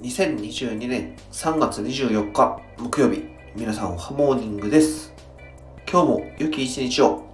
2022年3月24日木曜日皆さんおはモーニングです。今日も良き一日を。